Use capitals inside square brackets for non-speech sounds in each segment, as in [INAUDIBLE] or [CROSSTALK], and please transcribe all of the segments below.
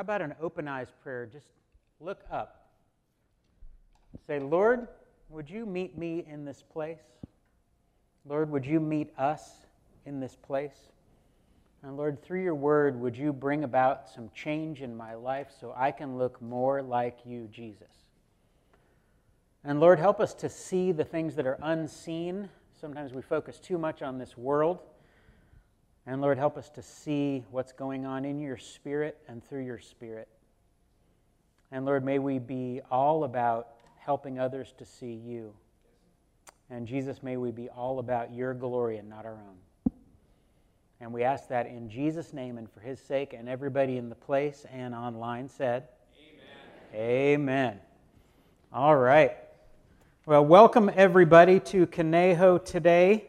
How about an open eyes prayer? Just look up. Say, Lord, would you meet me in this place? Lord, would you meet us in this place? And Lord, through your word, would you bring about some change in my life so I can look more like you, Jesus? And Lord, help us to see the things that are unseen. Sometimes we focus too much on this world. And Lord, help us to see what's going on in your spirit and through your spirit. And Lord, may we be all about helping others to see you. And Jesus, may we be all about your glory and not our own. And we ask that in Jesus' name and for his sake, and everybody in the place and online said, Amen. Amen. All right. Well, welcome everybody to Conejo today.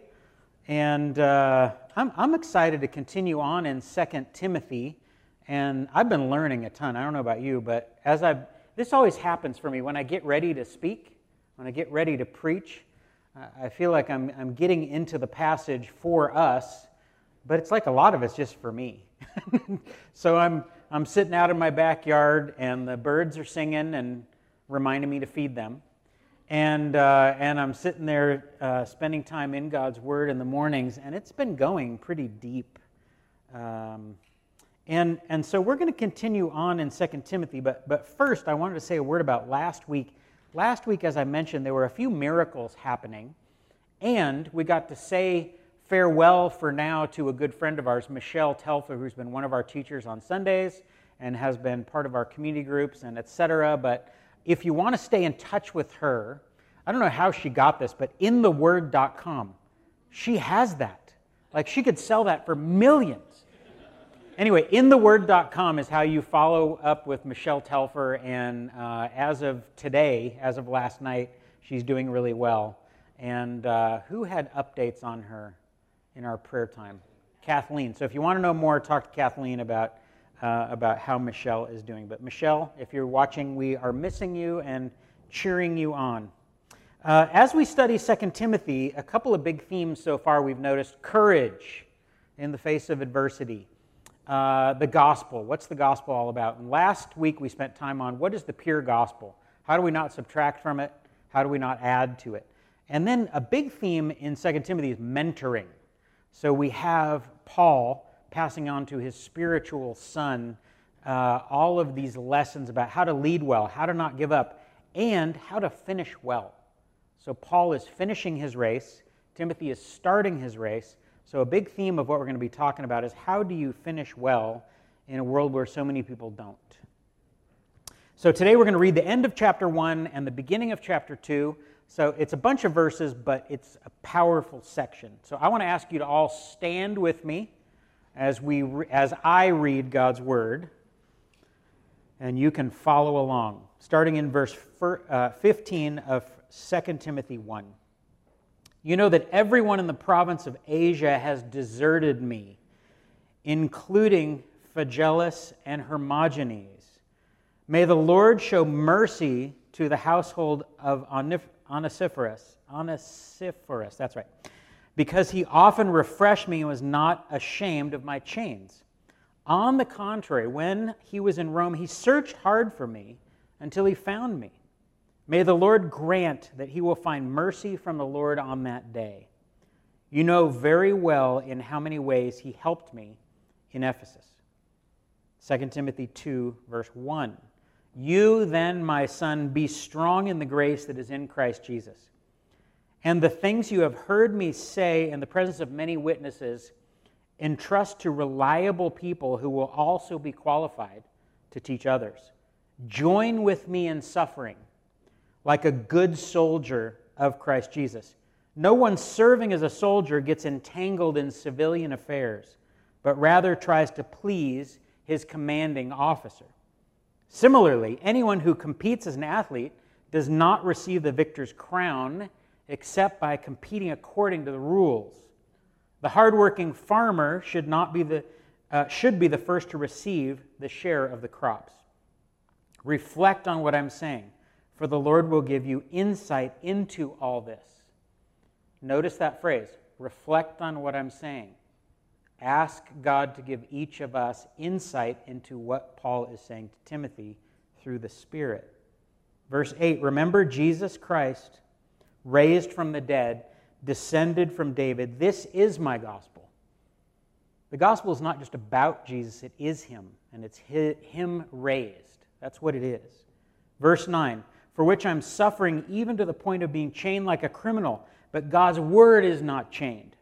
And uh, I'm, I'm excited to continue on in 2 Timothy. And I've been learning a ton. I don't know about you, but as I this always happens for me when I get ready to speak, when I get ready to preach. I feel like I'm, I'm getting into the passage for us, but it's like a lot of it's just for me. [LAUGHS] so I'm, I'm sitting out in my backyard, and the birds are singing and reminding me to feed them. And, uh, and I'm sitting there uh, spending time in God's Word in the mornings, and it's been going pretty deep. Um, and, and so we're going to continue on in 2 Timothy, but, but first I wanted to say a word about last week. Last week, as I mentioned, there were a few miracles happening, and we got to say farewell for now to a good friend of ours, Michelle Telfer, who's been one of our teachers on Sundays and has been part of our community groups and etc. But if you want to stay in touch with her, I don't know how she got this, but intheword.com, she has that. Like she could sell that for millions. Anyway, intheword.com is how you follow up with Michelle Telfer, and uh, as of today, as of last night, she's doing really well. And uh, who had updates on her in our prayer time? Kathleen. So if you want to know more, talk to Kathleen about, uh, about how Michelle is doing. But Michelle, if you're watching, we are missing you and cheering you on. Uh, as we study 2 Timothy, a couple of big themes so far we've noticed courage in the face of adversity uh, the gospel. What's the gospel all about? And last week we spent time on what is the pure gospel? How do we not subtract from it? How do we not add to it? And then a big theme in 2 Timothy is mentoring. So we have Paul passing on to his spiritual son uh, all of these lessons about how to lead well, how to not give up, and how to finish well. So Paul is finishing his race, Timothy is starting his race, so, a big theme of what we're going to be talking about is how do you finish well in a world where so many people don't? So, today we're going to read the end of chapter 1 and the beginning of chapter 2. So, it's a bunch of verses, but it's a powerful section. So, I want to ask you to all stand with me as, we, as I read God's word, and you can follow along, starting in verse uh, 15 of 2 Timothy 1. You know that everyone in the province of Asia has deserted me, including Phygelus and Hermogenes. May the Lord show mercy to the household of Onesiphorus. Onesiphorus, that's right. Because he often refreshed me and was not ashamed of my chains. On the contrary, when he was in Rome, he searched hard for me until he found me. May the Lord grant that he will find mercy from the Lord on that day. You know very well in how many ways he helped me in Ephesus. 2 Timothy 2, verse 1. You then, my son, be strong in the grace that is in Christ Jesus. And the things you have heard me say in the presence of many witnesses, entrust to reliable people who will also be qualified to teach others. Join with me in suffering like a good soldier of Christ Jesus. No one serving as a soldier gets entangled in civilian affairs, but rather tries to please his commanding officer. Similarly, anyone who competes as an athlete does not receive the victor's crown except by competing according to the rules. The hardworking farmer should, not be the, uh, should be the first to receive the share of the crops. Reflect on what I'm saying for the Lord will give you insight into all this. Notice that phrase reflect on what I'm saying. ask God to give each of us insight into what Paul is saying to Timothy through the Spirit. Verse 8 Remember Jesus Christ, raised from the dead, descended from David. This is my gospel. The gospel is not just about Jesus, it is him, and it's him raised. That's what it is. Verse 9 For which I'm suffering even to the point of being chained like a criminal, but God's word is not chained.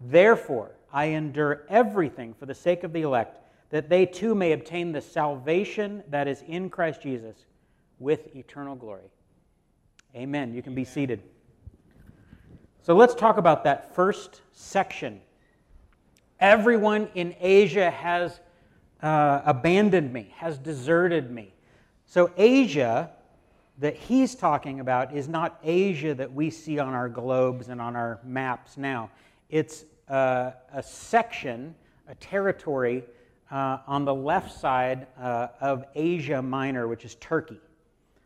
Therefore, I endure everything for the sake of the elect, that they too may obtain the salvation that is in Christ Jesus with eternal glory. Amen. You can be seated. So let's talk about that first section. Everyone in Asia has uh, abandoned me, has deserted me. So, Asia that he's talking about is not Asia that we see on our globes and on our maps now. It's uh, a section, a territory uh, on the left side uh, of Asia Minor, which is Turkey.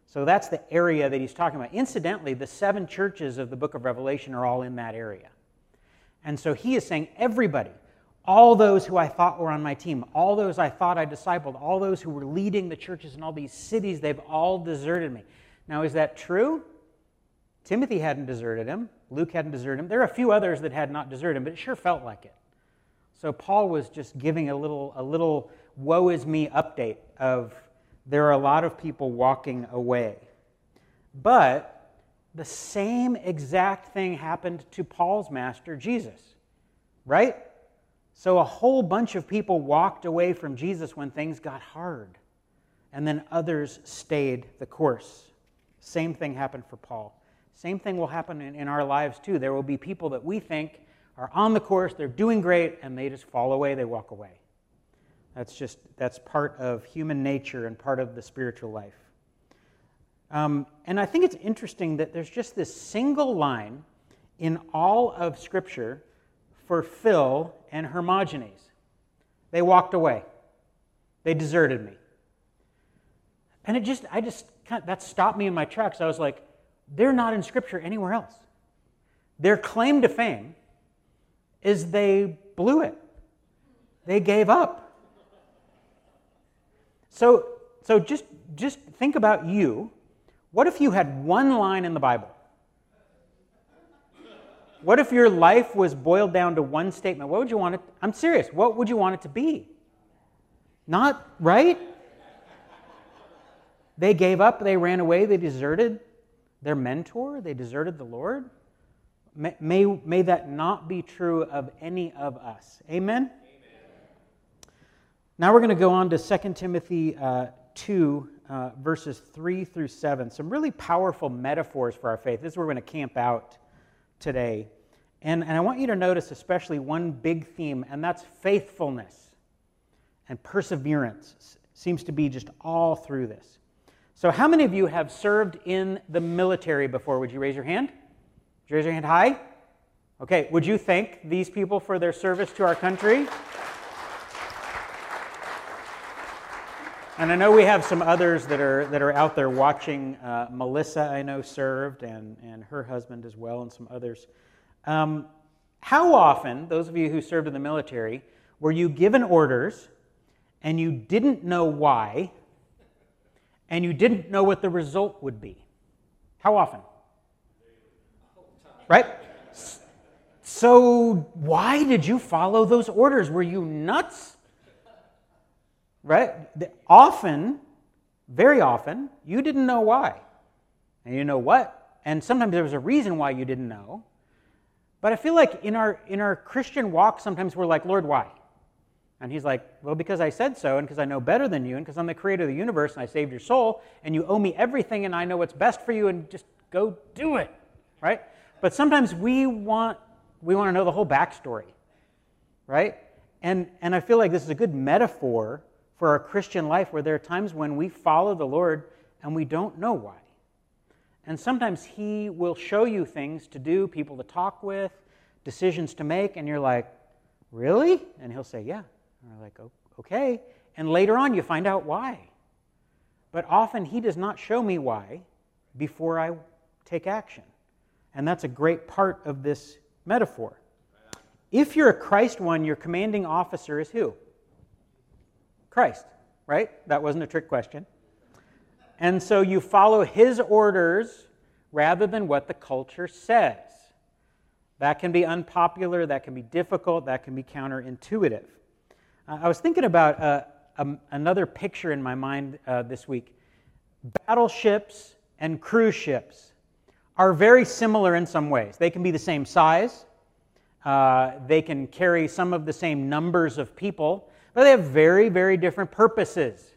So that's the area that he's talking about. Incidentally, the seven churches of the book of Revelation are all in that area. And so he is saying, everybody, all those who I thought were on my team, all those I thought I discipled, all those who were leading the churches in all these cities, they've all deserted me. Now, is that true? Timothy hadn't deserted him. Luke hadn't deserted him. There are a few others that had not deserted him, but it sure felt like it. So Paul was just giving a little, a little woe is me update of there are a lot of people walking away. But the same exact thing happened to Paul's master, Jesus, right? So a whole bunch of people walked away from Jesus when things got hard, and then others stayed the course. Same thing happened for Paul. Same thing will happen in, in our lives too. There will be people that we think are on the course, they're doing great, and they just fall away, they walk away. That's just, that's part of human nature and part of the spiritual life. Um, and I think it's interesting that there's just this single line in all of Scripture for Phil and Hermogenes. They walked away. They deserted me. And it just, I just, kind of, that stopped me in my tracks. I was like, they're not in Scripture anywhere else. Their claim to fame is they blew it, they gave up. So, so just, just think about you. What if you had one line in the Bible? What if your life was boiled down to one statement? What would you want it? I'm serious. What would you want it to be? Not right? They gave up, they ran away, they deserted their mentor, they deserted the Lord. May, may, may that not be true of any of us. Amen? Now we're going to go on to 2 Timothy uh, 2, uh, verses 3 through 7. Some really powerful metaphors for our faith. This is where we're going to camp out today. And, and I want you to notice especially one big theme, and that's faithfulness and perseverance. Seems to be just all through this. So, how many of you have served in the military before? Would you raise your hand? You raise your hand high? Okay, would you thank these people for their service to our country? And I know we have some others that are, that are out there watching. Uh, Melissa, I know, served, and, and her husband as well, and some others. Um, how often, those of you who served in the military, were you given orders and you didn't know why, and you didn't know what the result would be. How often? Right? So, why did you follow those orders? Were you nuts? Right? Often, very often, you didn't know why. And you know what? And sometimes there was a reason why you didn't know. But I feel like in our, in our Christian walk, sometimes we're like, Lord, why? And he's like, Well, because I said so, and because I know better than you, and because I'm the creator of the universe, and I saved your soul, and you owe me everything, and I know what's best for you, and just go do it. Right? But sometimes we want we want to know the whole backstory. Right? And and I feel like this is a good metaphor for our Christian life where there are times when we follow the Lord and we don't know why. And sometimes He will show you things to do, people to talk with, decisions to make, and you're like, Really? And He'll say, Yeah. And we're like, okay. And later on, you find out why. But often, He does not show me why before I take action. And that's a great part of this metaphor. if you're a Christ one, your commanding officer is who? Christ, right? That wasn't a trick question. And so you follow his orders rather than what the culture says. That can be unpopular, that can be difficult, that can be counterintuitive. Uh, I was thinking about uh, um, another picture in my mind uh, this week. Battleships and cruise ships are very similar in some ways. They can be the same size, uh, they can carry some of the same numbers of people, but they have very, very different purposes.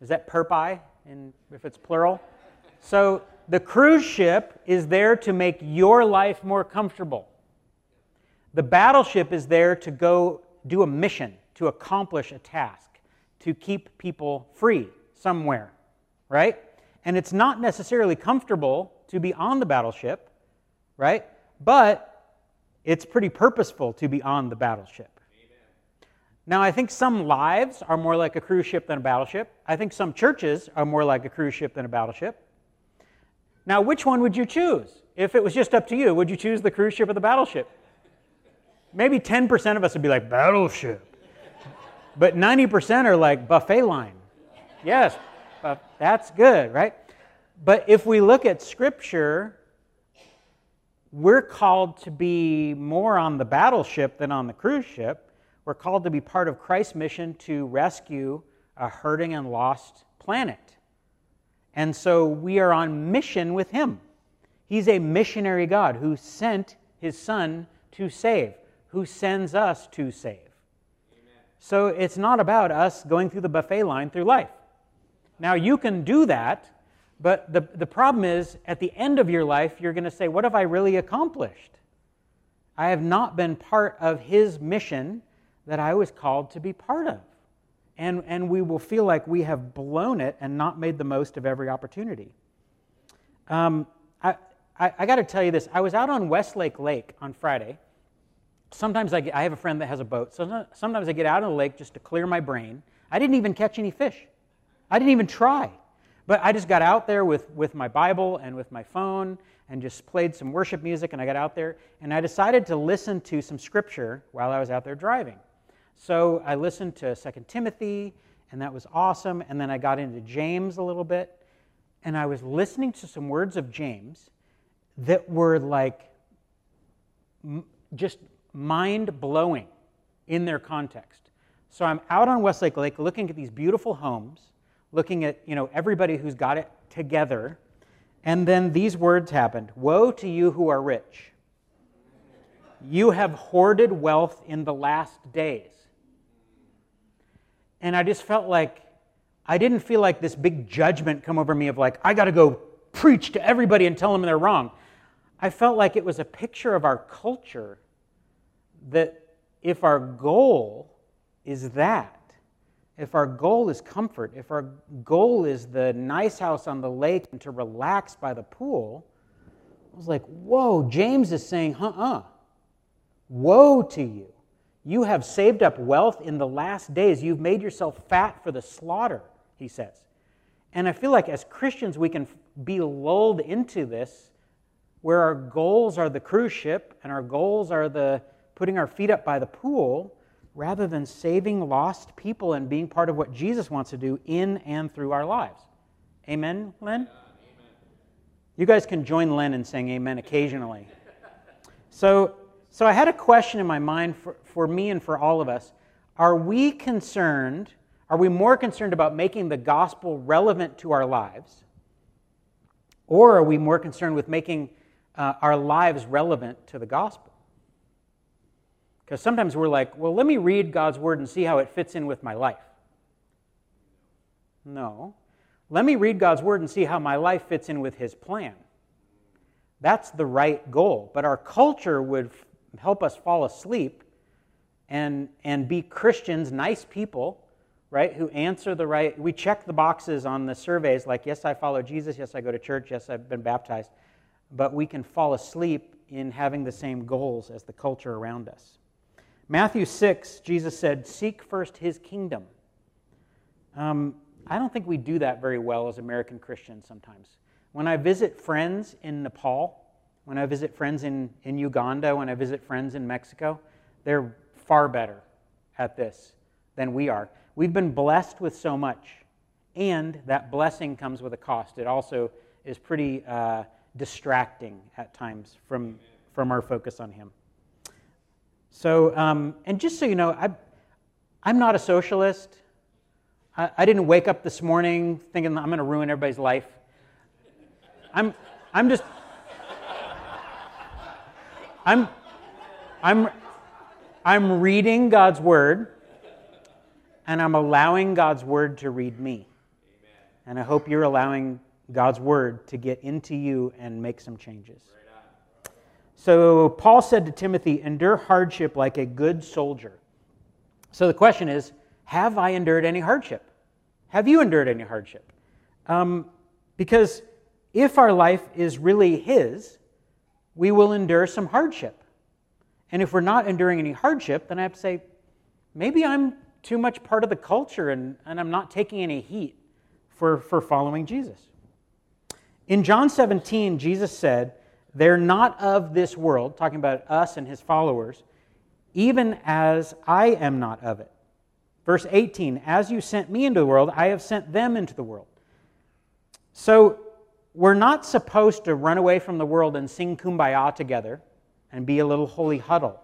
Is that perpi, in, if it's plural? So the cruise ship is there to make your life more comfortable. The battleship is there to go do a mission, to accomplish a task, to keep people free somewhere, right? And it's not necessarily comfortable to be on the battleship, right? But it's pretty purposeful to be on the battleship. Now, I think some lives are more like a cruise ship than a battleship. I think some churches are more like a cruise ship than a battleship. Now, which one would you choose? If it was just up to you, would you choose the cruise ship or the battleship? Maybe 10% of us would be like, battleship. But 90% are like buffet line. Yes, that's good, right? But if we look at Scripture, we're called to be more on the battleship than on the cruise ship. We're called to be part of Christ's mission to rescue a hurting and lost planet. And so we are on mission with Him. He's a missionary God who sent His Son to save who sends us to save. Amen. So it's not about us going through the buffet line through life. Now, you can do that, but the, the problem is at the end of your life, you're going to say, What have I really accomplished? I have not been part of his mission that I was called to be part of. And, and we will feel like we have blown it and not made the most of every opportunity. Um, I, I, I got to tell you this. I was out on Westlake Lake on Friday sometimes I, get, I have a friend that has a boat. So sometimes I get out on the lake just to clear my brain. I didn't even catch any fish. I didn't even try. But I just got out there with, with my Bible and with my phone and just played some worship music. And I got out there and I decided to listen to some scripture while I was out there driving. So I listened to 2 Timothy, and that was awesome. And then I got into James a little bit. And I was listening to some words of James that were like just mind blowing in their context. So I'm out on Westlake Lake looking at these beautiful homes, looking at you know everybody who's got it together, and then these words happened: "Woe to you who are rich! You have hoarded wealth in the last days." And I just felt like I didn't feel like this big judgment come over me of like I got to go preach to everybody and tell them they're wrong. I felt like it was a picture of our culture that if our goal is that, if our goal is comfort, if our goal is the nice house on the lake and to relax by the pool, I was like, whoa, James is saying, uh uh. Woe to you. You have saved up wealth in the last days. You've made yourself fat for the slaughter, he says. And I feel like as Christians, we can be lulled into this where our goals are the cruise ship and our goals are the putting our feet up by the pool rather than saving lost people and being part of what Jesus wants to do in and through our lives. Amen, Len? You guys can join Len in saying amen occasionally. So, so I had a question in my mind for, for me and for all of us. Are we concerned, are we more concerned about making the gospel relevant to our lives? Or are we more concerned with making uh, our lives relevant to the gospel? Because sometimes we're like, well, let me read God's word and see how it fits in with my life. No. Let me read God's word and see how my life fits in with his plan. That's the right goal. But our culture would help us fall asleep and, and be Christians, nice people, right, who answer the right. We check the boxes on the surveys like, yes, I follow Jesus, yes, I go to church, yes, I've been baptized. But we can fall asleep in having the same goals as the culture around us. Matthew 6, Jesus said, Seek first his kingdom. Um, I don't think we do that very well as American Christians sometimes. When I visit friends in Nepal, when I visit friends in, in Uganda, when I visit friends in Mexico, They're far better at this than we are. We've been blessed with so much, and that blessing comes with a cost. It also is pretty uh, distracting at times from, from our focus on Him. So, um, and just so you know, I, I'm not a socialist. I, I didn't wake up this morning thinking I'm going to ruin everybody's life. I'm, I'm just, I'm, I'm, I'm reading God's word and I'm allowing God's word to read me. And I hope you're allowing God's word to get into you and make some changes. So, Paul said to Timothy, endure hardship like a good soldier. So, the question is have I endured any hardship? Have you endured any hardship? Um, because if our life is really His, we will endure some hardship. And if we're not enduring any hardship, then I have to say, maybe I'm too much part of the culture and, and I'm not taking any heat for, for following Jesus. In John 17, Jesus said, they're not of this world, talking about us and his followers, even as I am not of it. Verse 18 As you sent me into the world, I have sent them into the world. So we're not supposed to run away from the world and sing kumbaya together and be a little holy huddle.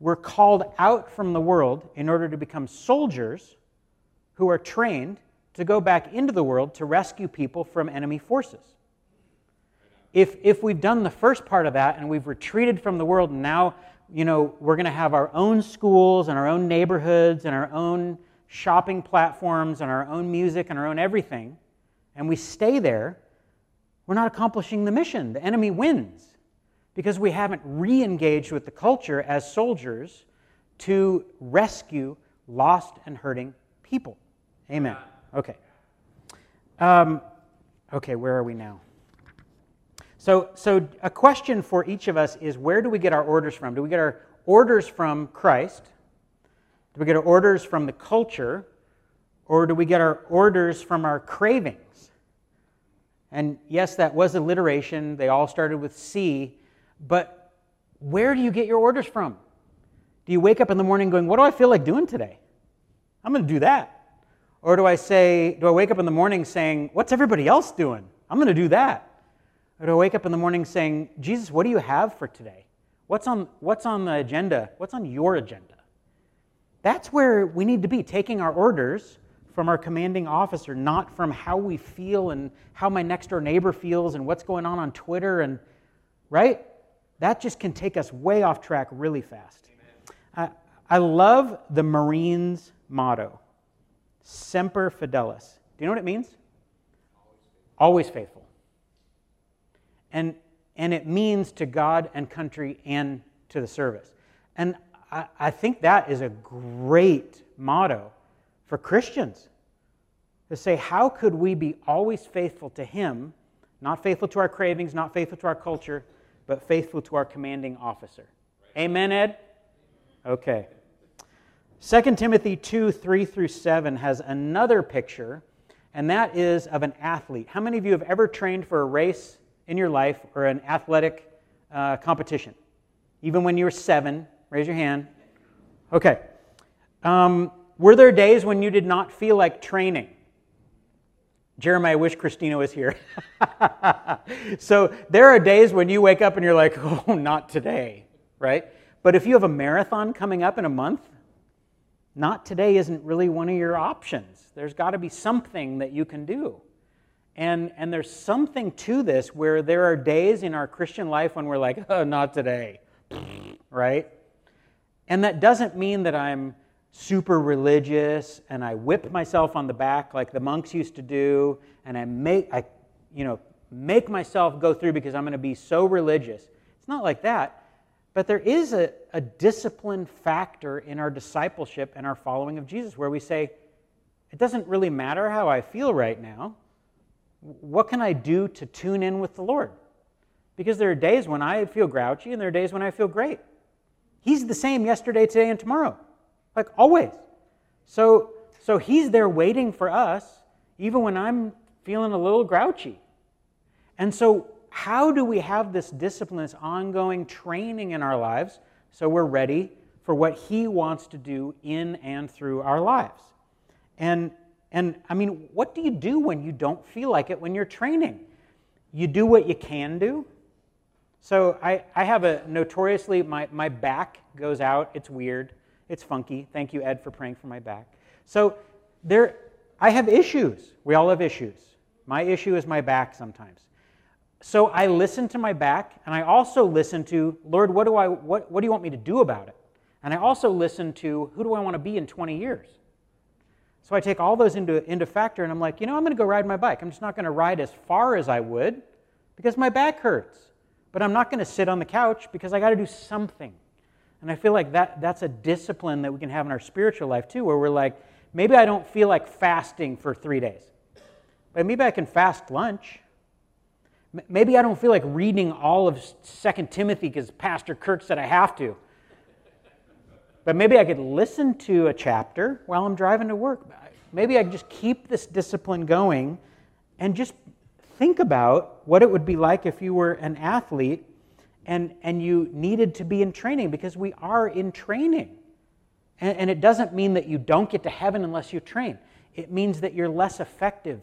We're called out from the world in order to become soldiers who are trained to go back into the world to rescue people from enemy forces if, if we've done the first part of that and we've retreated from the world and now you know we're going to have our own schools and our own neighborhoods and our own shopping platforms and our own music and our own everything and we stay there we're not accomplishing the mission the enemy wins because we haven't re-engaged with the culture as soldiers to rescue lost and hurting people amen okay um, okay where are we now so, so a question for each of us is where do we get our orders from? Do we get our orders from Christ? Do we get our orders from the culture? Or do we get our orders from our cravings? And yes, that was alliteration. They all started with C. But where do you get your orders from? Do you wake up in the morning going, What do I feel like doing today? I'm going to do that. Or do I say, Do I wake up in the morning saying, What's everybody else doing? I'm going to do that. Or do I wake up in the morning saying, Jesus, what do you have for today? What's on, what's on the agenda? What's on your agenda? That's where we need to be, taking our orders from our commanding officer, not from how we feel and how my next door neighbor feels and what's going on on Twitter and right? That just can take us way off track really fast. I, I love the Marines motto, Semper Fidelis. Do you know what it means? Always faithful and, and it means to God and country and to the service. And I, I think that is a great motto for Christians to say, how could we be always faithful to Him, not faithful to our cravings, not faithful to our culture, but faithful to our commanding officer? Amen, Ed? Okay. 2 Timothy 2 3 through 7 has another picture, and that is of an athlete. How many of you have ever trained for a race in your life or an athletic uh, competition? Even when you were seven, raise your hand. Okay. Um, were there days when you did not feel like training? Jeremiah, I wish Christina was here. [LAUGHS] so there are days when you wake up and you're like, oh, not today, right? But if you have a marathon coming up in a month, not today isn't really one of your options. There's got to be something that you can do. And, and there's something to this where there are days in our Christian life when we're like, oh, not today, [LAUGHS] right? And that doesn't mean that I'm super religious and I whip myself on the back like the monks used to do and I make, I, you know, make myself go through because I'm going to be so religious. It's not like that. But there is a, a discipline factor in our discipleship and our following of Jesus where we say, it doesn't really matter how I feel right now what can I do to tune in with the Lord? Because there are days when I feel grouchy and there are days when I feel great. He's the same yesterday, today, and tomorrow, like always. So, so He's there waiting for us, even when I'm feeling a little grouchy. And so, how do we have this discipline, this ongoing training in our lives so we're ready for what He wants to do in and through our lives. And, and I mean, what do you do when you don't feel like it when you're training? You do what you can do. So I, I have a notoriously, my, my back goes out. It's weird. It's funky. Thank you, Ed, for praying for my back. So there, I have issues. We all have issues. My issue is my back sometimes. So I listen to my back, and I also listen to, Lord, what do, I, what, what do you want me to do about it? And I also listen to, who do I want to be in 20 years? So I take all those into, into factor, and I'm like, you know, I'm going to go ride my bike. I'm just not going to ride as far as I would because my back hurts. But I'm not going to sit on the couch because I got to do something. And I feel like that, that's a discipline that we can have in our spiritual life too, where we're like, maybe I don't feel like fasting for three days, but maybe I can fast lunch. Maybe I don't feel like reading all of Second Timothy because Pastor Kirk said I have to. But maybe I could listen to a chapter while I'm driving to work. Maybe I could just keep this discipline going and just think about what it would be like if you were an athlete and, and you needed to be in training because we are in training. And, and it doesn't mean that you don't get to heaven unless you train, it means that you're less effective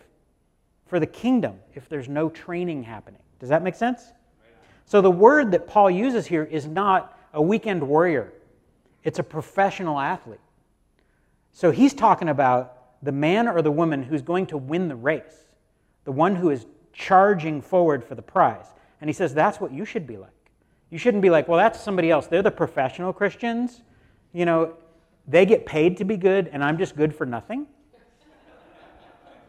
for the kingdom if there's no training happening. Does that make sense? So the word that Paul uses here is not a weekend warrior, it's a professional athlete. So he's talking about the man or the woman who's going to win the race, the one who is charging forward for the prize. And he says that's what you should be like. You shouldn't be like, well, that's somebody else. They're the professional Christians. You know, they get paid to be good, and I'm just good for nothing.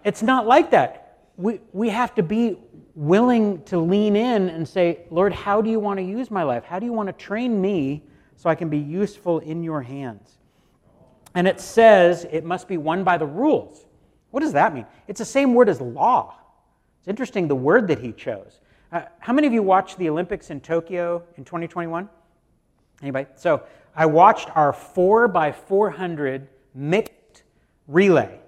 It's not like that. We, we have to be willing to lean in and say, Lord, how do you want to use my life? How do you want to train me so I can be useful in your hands? And it says it must be won by the rules. What does that mean? It's the same word as law. It's interesting the word that he chose. Uh, how many of you watched the Olympics in Tokyo in 2021? Anybody? So I watched our 4 by 400 mixed relay,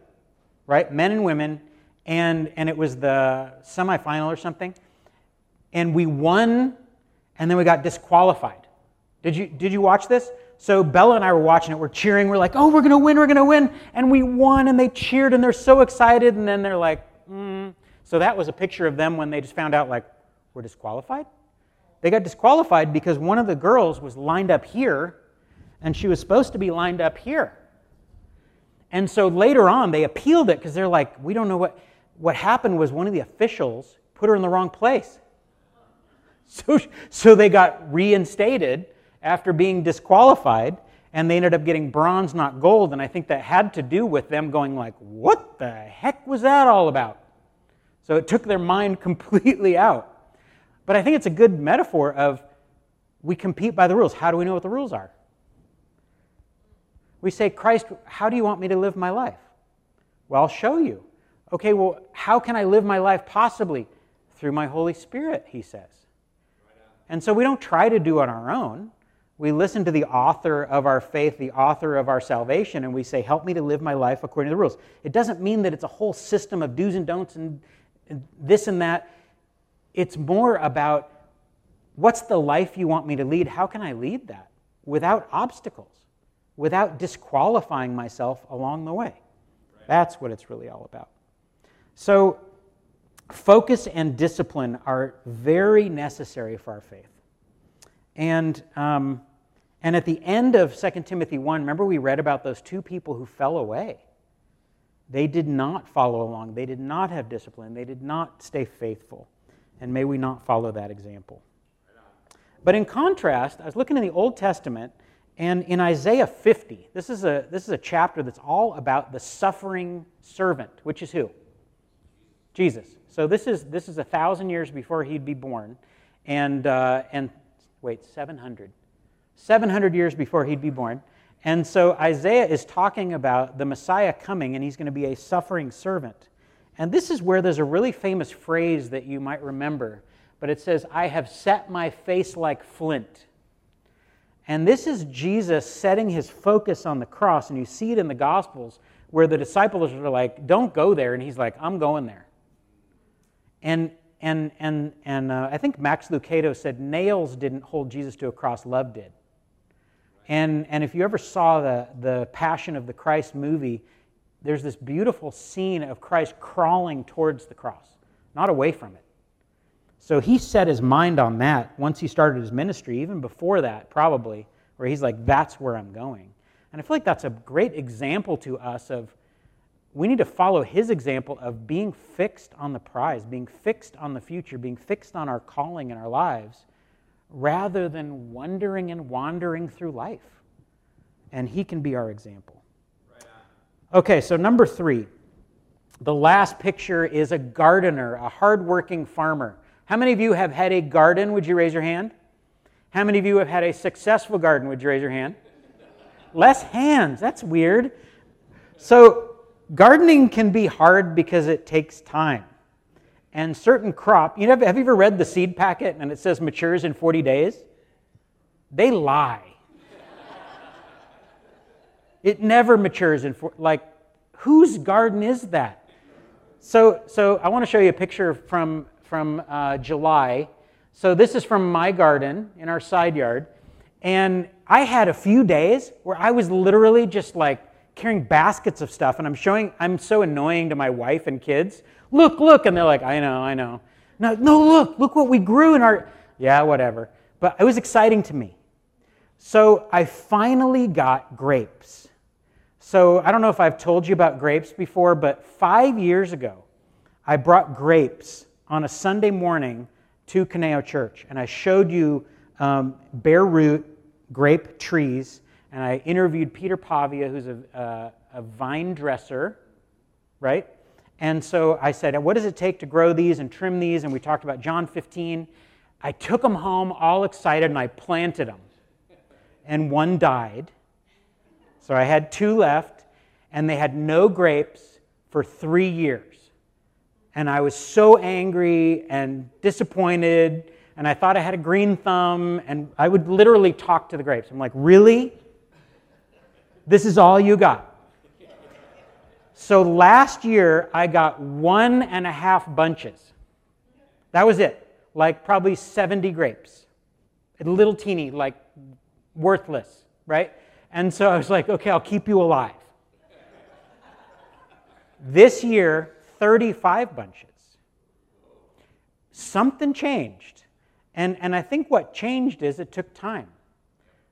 right? Men and women, and, and it was the semifinal or something. And we won, and then we got disqualified. Did you, did you watch this? So Bella and I were watching it. We're cheering. We're like, oh, we're going to win. We're going to win. And we won, and they cheered, and they're so excited. And then they're like, mm. So that was a picture of them when they just found out, like, were disqualified. They got disqualified because one of the girls was lined up here and she was supposed to be lined up here. And so later on, they appealed it because they're like, we don't know what. What happened was one of the officials put her in the wrong place. [LAUGHS] So, so they got reinstated after being disqualified and they ended up getting bronze not gold and i think that had to do with them going like what the heck was that all about so it took their mind [LAUGHS] completely out but I think it's a good metaphor of we compete by the rules. How do we know what the rules are? We say, Christ, how do you want me to live my life? Well, I'll show you. Okay, well, how can I live my life possibly? Through my Holy Spirit, he says. And so we don't try to do it on our own. We listen to the author of our faith, the author of our salvation, and we say, Help me to live my life according to the rules. It doesn't mean that it's a whole system of do's and don'ts and, and this and that. It's more about what's the life you want me to lead? How can I lead that without obstacles, without disqualifying myself along the way? Right. That's what it's really all about. So, focus and discipline are very necessary for our faith. And, um, and at the end of 2 Timothy 1, remember we read about those two people who fell away. They did not follow along, they did not have discipline, they did not stay faithful and may we not follow that example. But in contrast, I was looking in the Old Testament, and in Isaiah 50, this is a, this is a chapter that's all about the suffering servant, which is who? Jesus. So this is, this is a thousand years before he'd be born, and, uh, and wait, 700. 700 years before he'd be born. And so Isaiah is talking about the Messiah coming, and he's going to be a suffering servant. And this is where there's a really famous phrase that you might remember, but it says, I have set my face like flint. And this is Jesus setting his focus on the cross, and you see it in the Gospels where the disciples are like, Don't go there. And he's like, I'm going there. And, and, and, and uh, I think Max Lucado said, Nails didn't hold Jesus to a cross, love did. And, and if you ever saw the, the Passion of the Christ movie, there's this beautiful scene of Christ crawling towards the cross, not away from it. So he set his mind on that once he started his ministry, even before that, probably, where he's like, that's where I'm going. And I feel like that's a great example to us of we need to follow his example of being fixed on the prize, being fixed on the future, being fixed on our calling in our lives, rather than wondering and wandering through life. And he can be our example. Okay, so number three. The last picture is a gardener, a hardworking farmer. How many of you have had a garden? Would you raise your hand? How many of you have had a successful garden? Would you raise your hand? Less hands. That's weird. So, gardening can be hard because it takes time. And certain crop, you know, have you ever read the seed packet and it says matures in 40 days? They lie. It never matures in 40, like whose garden is that? So, so I want to show you a picture from from uh, July. So this is from my garden in our side yard, and I had a few days where I was literally just like carrying baskets of stuff, and I'm showing, I'm so annoying to my wife and kids. Look, look, and they're like, I know, I know. No, no, look, look what we grew in our, yeah, whatever. But it was exciting to me. So I finally got grapes. So I don't know if I've told you about grapes before, but five years ago, I brought grapes on a Sunday morning to Conejo Church, and I showed you um, bare root grape trees, and I interviewed Peter Pavia, who's a, uh, a vine dresser, right? And so I said, What does it take to grow these and trim these? And we talked about John 15. I took them home all excited and I planted them. And one died. So I had two left, and they had no grapes for three years. And I was so angry and disappointed and I thought I had a green thumb, and I would literally talk to the grapes. I'm like, really? This is all you got? So last year, I got one and a half bunches. That was it. Like probably 70 grapes. A little teeny, like worthless, right? And so I was like, okay, I'll keep you alive. This year, 35 bunches. Something changed. And, and I think what changed is it took time.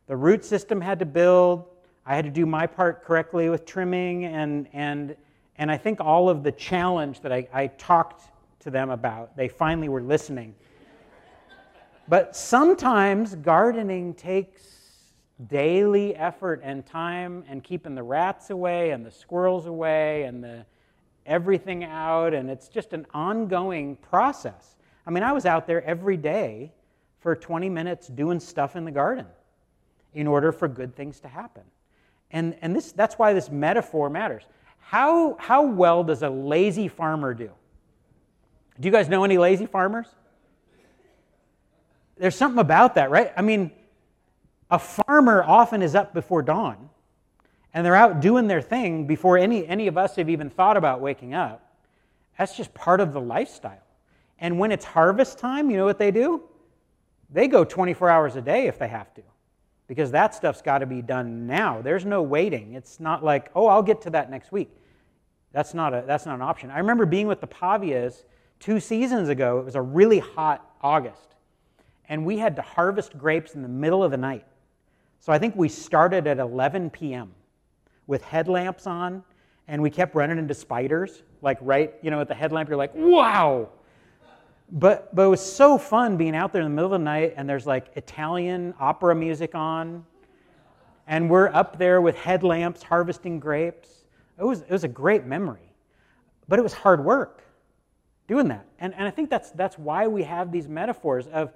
The root system had to build. I had to do my part correctly with trimming, and, and, and I think all of the challenge that I, I talked to them about, they finally were listening. But sometimes gardening takes daily effort and time and keeping the rats away and the squirrels away and the everything out and it's just an ongoing process. I mean, I was out there every day for 20 minutes doing stuff in the garden in order for good things to happen. And, and this, that's why this metaphor matters. How, how well does a lazy farmer do? Do you guys know any lazy farmers? There's something about that, right? I mean, a farmer often is up before dawn and they're out doing their thing before any, any of us have even thought about waking up. That's just part of the lifestyle. And when it's harvest time, you know what they do? They go 24 hours a day if they have to, because that stuff's got to be done now. There's no waiting. It's not like, oh, I'll get to that next week. That's not, a, that's not an option. I remember being with the Pavias two seasons ago. It was a really hot August, and we had to harvest grapes in the middle of the night. So I think we started at 11 p.m. with headlamps on, and we kept running into spiders. Like, right, you know, at the headlamp, you're like, wow, but, but it was so fun being out there in the middle of the night and there's like Italian opera music on. And we're up there with headlamps harvesting grapes. It was, it was a great memory. But it was hard work doing that. And, and I think that's, that's why we have these metaphors of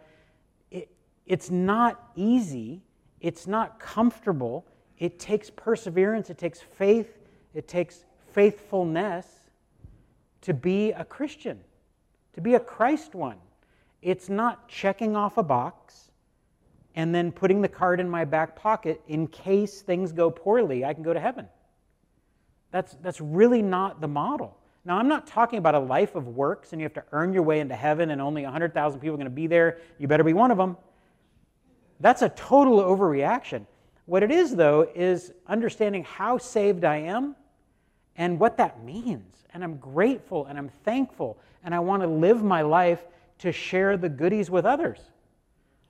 it, it's not easy, it's not comfortable, it takes perseverance, it takes faith, it takes faithfulness to be a Christian to be a Christ one. It's not checking off a box and then putting the card in my back pocket in case things go poorly, I can go to heaven. That's, that's really not the model. Now, I'm not talking about a life of works and you have to earn your way into heaven and only 100,000 people are going to be there. You better be one of them. That's a total overreaction. What it is, though, is understanding how saved I am and what that means. And I'm grateful and I'm thankful, and I want to live my life to share the goodies with others.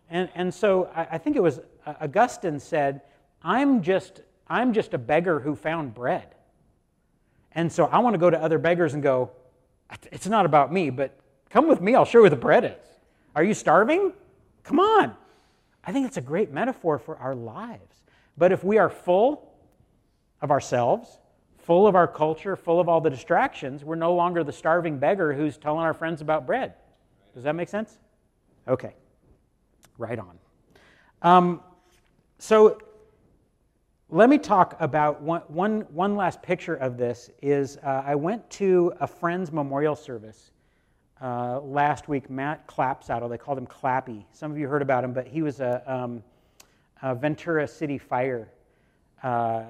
And, and so I, I think it was uh, Augustine said, I'm just, I'm just a beggar who found bread. And so I want to go to other beggars and go, it's not about me, but come with me, I'll show you where the bread is. Are you starving? Come on. I think it's a great metaphor for our lives. But if we are full of ourselves, full of our culture, full of all the distractions, we're no longer the starving beggar who's telling our friends about bread. Does that make sense? Okay. Right on. Um, so let me talk about one, one, one last picture of this is uh, I went to a friend's memorial service uh, last week, Matt Clapsaddle. They called him Clappy. Some of you heard about him, but he was a, um, a Ventura City Fire uh,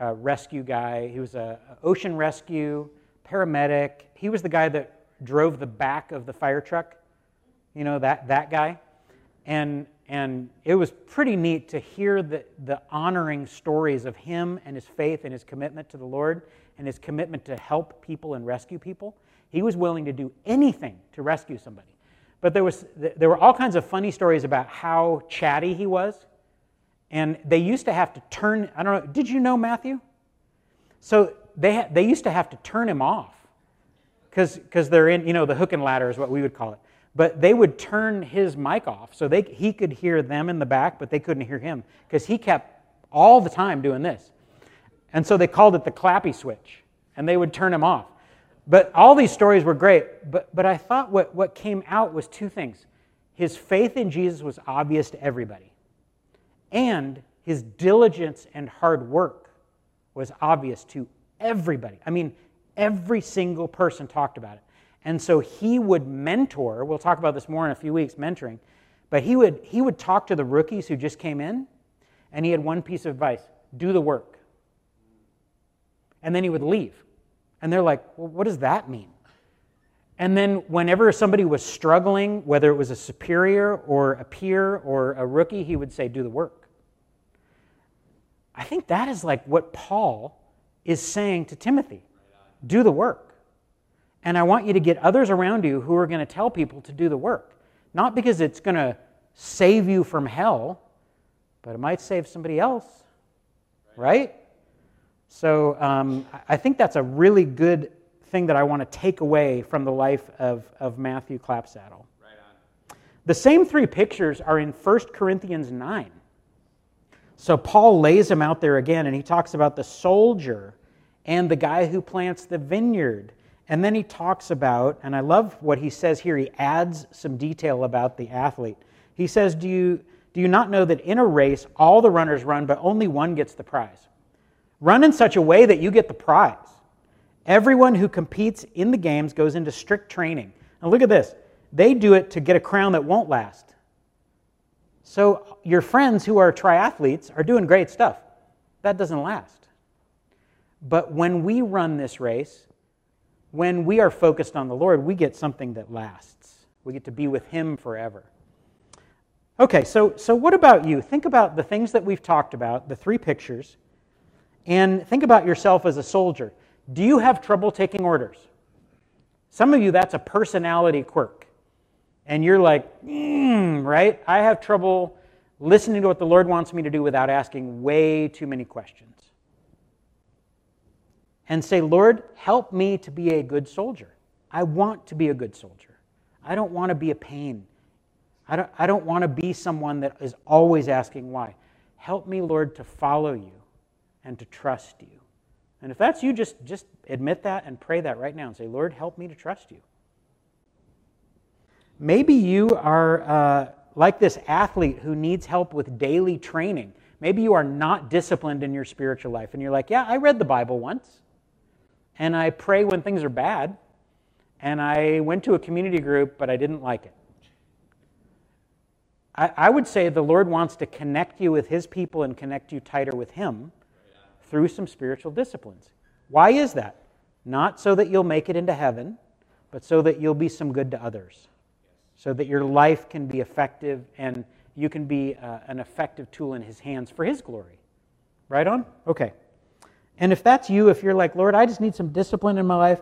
rescue guy. He was a, a ocean rescue paramedic. He was the guy that drove the back of the fire truck. You know that that guy, and and it was pretty neat to hear the, the honoring stories of him and his faith and his commitment to the Lord and his commitment to help people and rescue people. He was willing to do anything to rescue somebody. But there, was, there were all kinds of funny stories about how chatty he was. And they used to have to turn, I don't know, did you know Matthew? So they, they used to have to turn him off because they're in, you know, the hook and ladder is what we would call it but they would turn his mic off so they, he could hear them in the back, but they couldn't hear him because he kept all the time doing this. And so they called it the clappy switch, and they would turn him off. But all these stories were great, but, but I thought what, what came out was two things. His faith in Jesus was obvious to everybody, and his diligence and hard work was obvious to everybody. I mean, every single person talked about it. And so he would mentor, we'll talk about this more in a few weeks, mentoring, but he would, he would talk to the rookies who just came in, and he had one piece of advice do the work. And then he would leave. And they're like, well, what does that mean? And then, whenever somebody was struggling, whether it was a superior or a peer or a rookie, he would say, Do the work. I think that is like what Paul is saying to Timothy do the work. And I want you to get others around you who are going to tell people to do the work. Not because it's going to save you from hell, but it might save somebody else, right? So um, I think that's a really good thing that I want to take away from the life of, of Matthew Clapsaddle. Right on. The same three pictures are in 1 Corinthians 9. So Paul lays them out there again, and he talks about the soldier and the guy who plants the vineyard and then he talks about, and I love what he says here, he adds some detail about the athlete. He says, Do you, do you not know that in a race, all the runners run, but only one gets the prize? Run in such a way that you get the prize. Everyone who competes in the games goes into strict training. Now look at this. They do it to get a crown that won't last. So your friends who are triathletes are doing great stuff. That doesn't last. But when we run this race, when we are focused on the Lord, we get something that lasts. We get to be with Him forever. Okay, so, so what about you? Think about the things that we've talked about, the three pictures, and think about yourself as a soldier. Do you have trouble taking orders? Some of you, that's a personality quirk. And you're like, mm, right? I have trouble listening to what the Lord wants me to do without asking way too many questions and say, Lord, help me to be a good soldier. I want to be a good soldier. I don't want to be a pain. I don't, I don't want to be someone that is always asking why. Help me, Lord, to follow you and to trust you. And if that's you, just, just admit that and pray that right now and say, Lord, help me to trust you. Maybe you are uh, like this athlete who needs help with daily training. Maybe you are not disciplined in your spiritual life and you're like, yeah, I read the Bible once and I pray when things are bad, and I went to a community group, but I didn't like it. I, I would say the Lord wants to connect you with His people and connect you tighter with Him through some spiritual disciplines. Why is that? Not so that you'll make it into heaven, but so that you'll be some good to others, so that your life can be effective and you can be uh, an effective tool in His hands for His glory. Right on? Okay. And if that's you, if you're like, Lord, I just need some discipline in my life,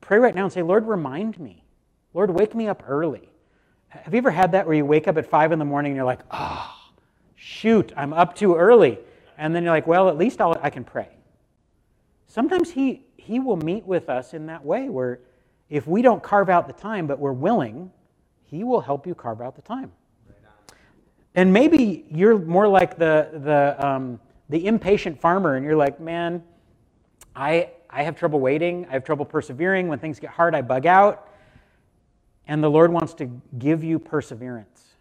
pray right now and say, Lord, remind me. Lord, wake me up early. Have you ever had that where you wake up at five in the morning and you're like, oh, shoot, I'm up too early? And then you're like, well, at least I'll, I can pray. Sometimes he, he will meet with us in that way where if we don't carve out the time, but we're willing, He will help you carve out the time. And maybe you're more like the, the, um, the impatient farmer, and you're like, man, I, I have trouble waiting. I have trouble persevering. When things get hard, I bug out. And the Lord wants to give you perseverance.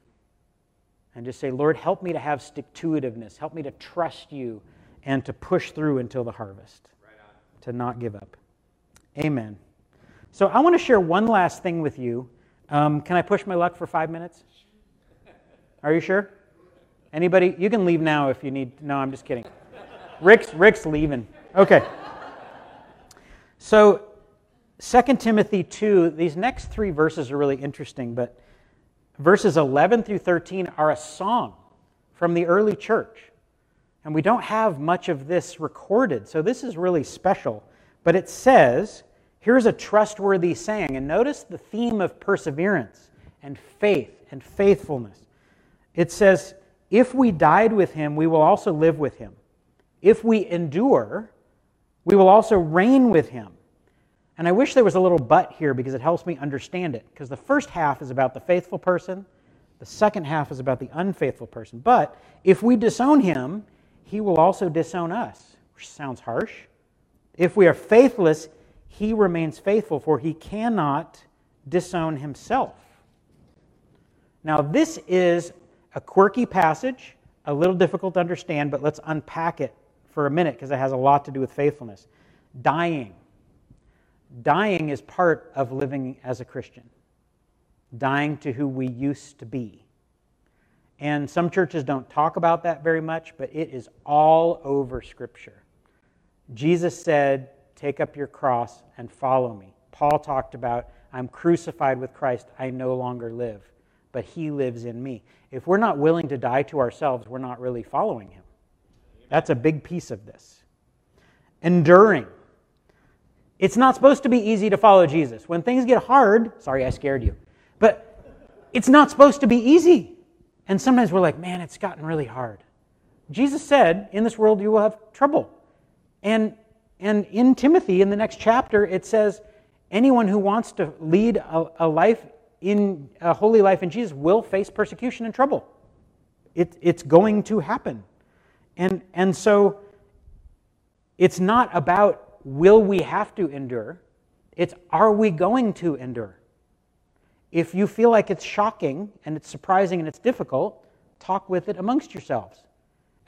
And just say, Lord, help me to have stick to itiveness. Help me to trust you and to push through until the harvest, right to not give up. Amen. So I want to share one last thing with you. Um, can I push my luck for five minutes? Are you sure? Anybody? You can leave now if you need. No, I'm just kidding. Rick's, Rick's leaving. Okay. So, 2 Timothy 2, these next three verses are really interesting, but verses 11 through 13 are a song from the early church. And we don't have much of this recorded, so this is really special. But it says, Here's a trustworthy saying. And notice the theme of perseverance and faith and faithfulness. It says, If we died with him, we will also live with him. If we endure, we will also reign with him. And I wish there was a little but here because it helps me understand it. Because the first half is about the faithful person, the second half is about the unfaithful person. But if we disown him, he will also disown us, which sounds harsh. If we are faithless, he remains faithful, for he cannot disown himself. Now, this is a quirky passage, a little difficult to understand, but let's unpack it for a minute because it has a lot to do with faithfulness. Dying. Dying is part of living as a Christian, dying to who we used to be. And some churches don't talk about that very much, but it is all over Scripture. Jesus said, Take up your cross and follow me. Paul talked about, I'm crucified with Christ, I no longer live, but he lives in me. If we're not willing to die to ourselves, we're not really following him. That's a big piece of this. Enduring. It's not supposed to be easy to follow Jesus. When things get hard, sorry I scared you, but it's not supposed to be easy. And sometimes we're like, man, it's gotten really hard. Jesus said, in this world you will have trouble. And and in Timothy, in the next chapter, it says anyone who wants to lead a, a life in a holy life in Jesus will face persecution and trouble. It, it's going to happen. And, and so it's not about will we have to endure, it's are we going to endure? If you feel like it's shocking and it's surprising and it's difficult, talk with it amongst yourselves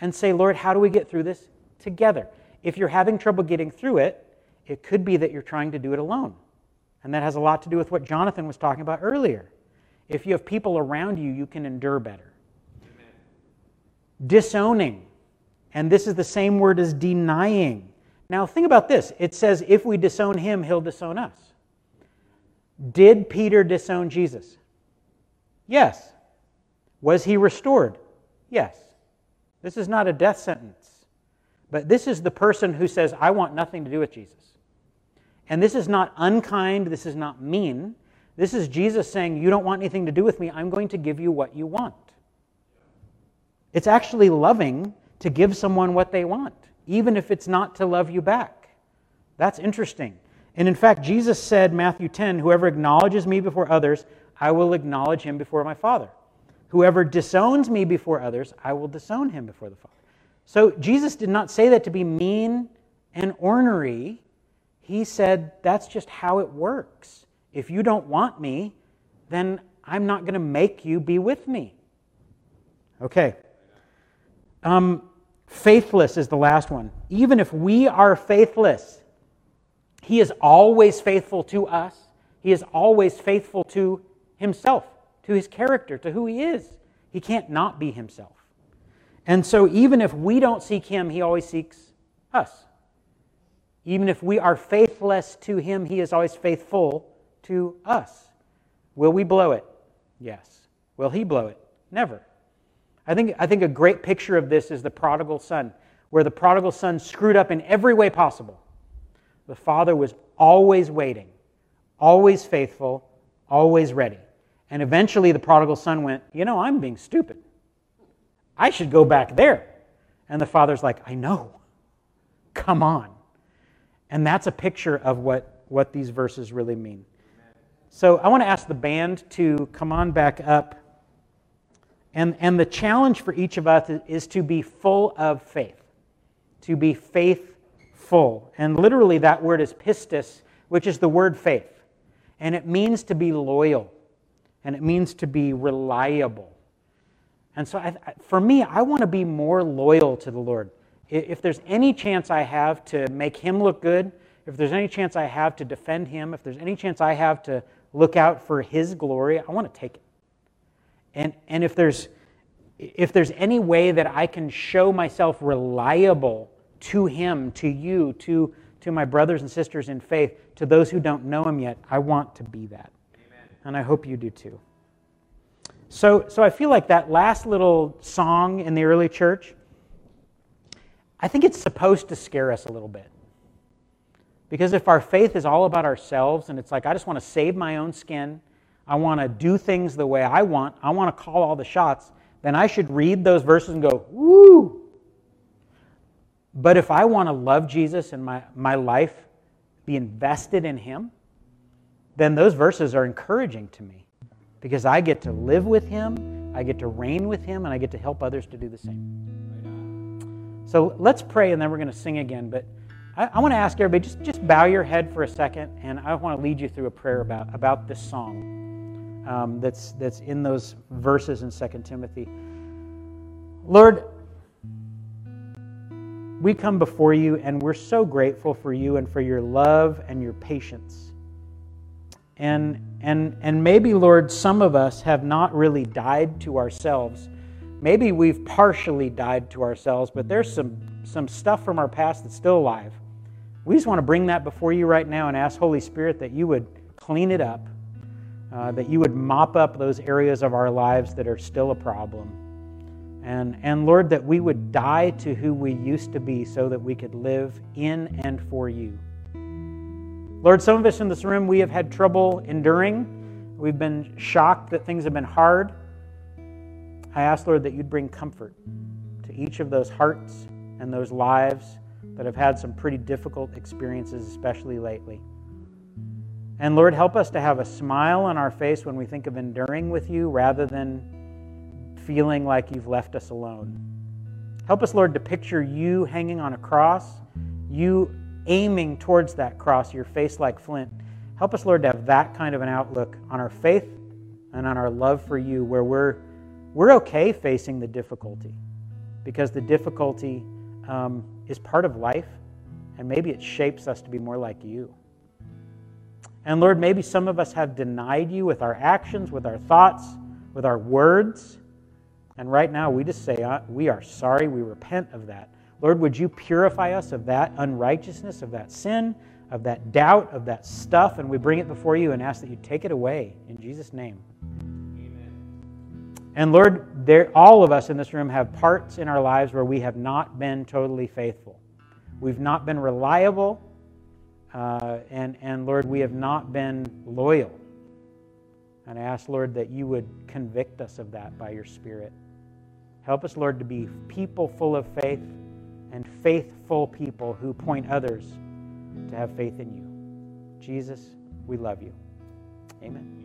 and say, Lord, how do we get through this together? If you're having trouble getting through it, it could be that you're trying to do it alone. And that has a lot to do with what Jonathan was talking about earlier. If you have people around you, you can endure better. Amen. Disowning. And this is the same word as denying. Now, think about this it says, if we disown him, he'll disown us. Did Peter disown Jesus? Yes. Was he restored? Yes. This is not a death sentence. But this is the person who says, I want nothing to do with Jesus. And this is not unkind, this is not mean. This is Jesus saying, You don't want anything to do with me, I'm going to give you what you want. It's actually loving to give someone what they want, even if it's not to love you back. That's interesting. And in fact, Jesus said, Matthew 10, Whoever acknowledges me before others, I will acknowledge him before my Father. Whoever disowns me before others, I will disown him before the Father. So Jesus did not say that to be mean and ornery. He said, that's just how it works. If you don't want me, then I'm not going to make you be with me. Okay. Um, faithless is the last one. Even if we are faithless, He is always faithful to us. He is always faithful to Himself, to His character, to who He is. He can't not be Himself. And so, even if we don't seek him, he always seeks us. Even if we are faithless to him, he is always faithful to us. Will we blow it? Yes. Will he blow it? Never. I think, I think a great picture of this is the prodigal son. where the prodigal son screwed up in every way possible, the father was always waiting, always faithful, always ready. And eventually the prodigal son went, You know, I'm being stupid. I should go back there. And the father's like, I know. Come on. And that's a picture of what, what these verses really mean. So I want to ask the band to come on back up. And, and the challenge for each of us is to be full of faith, to be faithful. And literally, that word is pistis, which is the word faith. And it means to be loyal, and it means to be reliable. And so, I, for me, I want to be more loyal to the Lord. If there's any chance I have to make Him look good, if there's any chance I have to defend Him, if there's any chance I have to look out for His glory, I want to take it. And, and if, there's, if there's any way that I can show myself reliable to Him, to you, to, to my brothers and sisters in faith, to those who don't know Him yet, I want to be that. Amen. And I hope you do too. So, so I feel like that last little song in the early church, I think it's supposed to scare us a little bit. Because if our faith is all about ourselves and it's like, I just want to save my own skin, I want to do things the way I want, I want to call all the shots, then I should read those verses and go, woo! But if I want to love Jesus and my, my life be invested in Him, then those verses are encouraging to me because I get to live with Him, I get to reign with Him, and I get to help others to do the same. So let's pray and then we're going to sing again. But I, I want to ask everybody just, just bow your head for a second, and I want to lead you through a prayer about, about this song um, that's, that's in those verses in 2 Timothy. Lord, we come before you and we're so grateful for you and for your love and your patience. And, and, and maybe, Lord, some of us have not really died to ourselves. Maybe we've partially died to ourselves, but there's some, some stuff from our past that's still alive. We just want to bring that before you right now and ask Holy Spirit that you would clean it up, uh, that you would mop up those areas of our lives that are still a problem. And, and Lord, that we would die to who we used to be so that we could live in and for you. Lord, some of us in this room, we have had trouble enduring. We've been shocked that things have been hard. I ask, Lord, that you'd bring comfort to each of those hearts and those lives that have had some pretty difficult experiences, especially lately. And Lord, help us to have a smile on our face when we think of enduring with you rather than feeling like you've left us alone. Help us, Lord, to picture you hanging on a cross, you aiming towards that cross, your face like flint. Help us, Lord, to have that kind of an outlook on our faith and on our love for you, where we're, we're okay facing the difficulty because the difficulty um, is part of life, and maybe it shapes us to be more like you. And Lord, maybe some of us have denied you with our actions, with our thoughts, with our words. And right now, we just say, uh, We are sorry. We repent of that. Lord, would you purify us of that unrighteousness, of that sin, of that doubt, of that stuff, and we bring it before you and ask that you take it away in Jesus' name. Amen. And Lord, there, all of us in this room have parts in our lives where we have not been totally faithful. We've not been reliable, uh, and, and Lord, we have not been loyal. And I ask, Lord, that you would convict us of that by your Spirit. Help us, Lord, to be people full of faith and faithful people who point others to have faith in you. Jesus, we love you. Amen. Amen.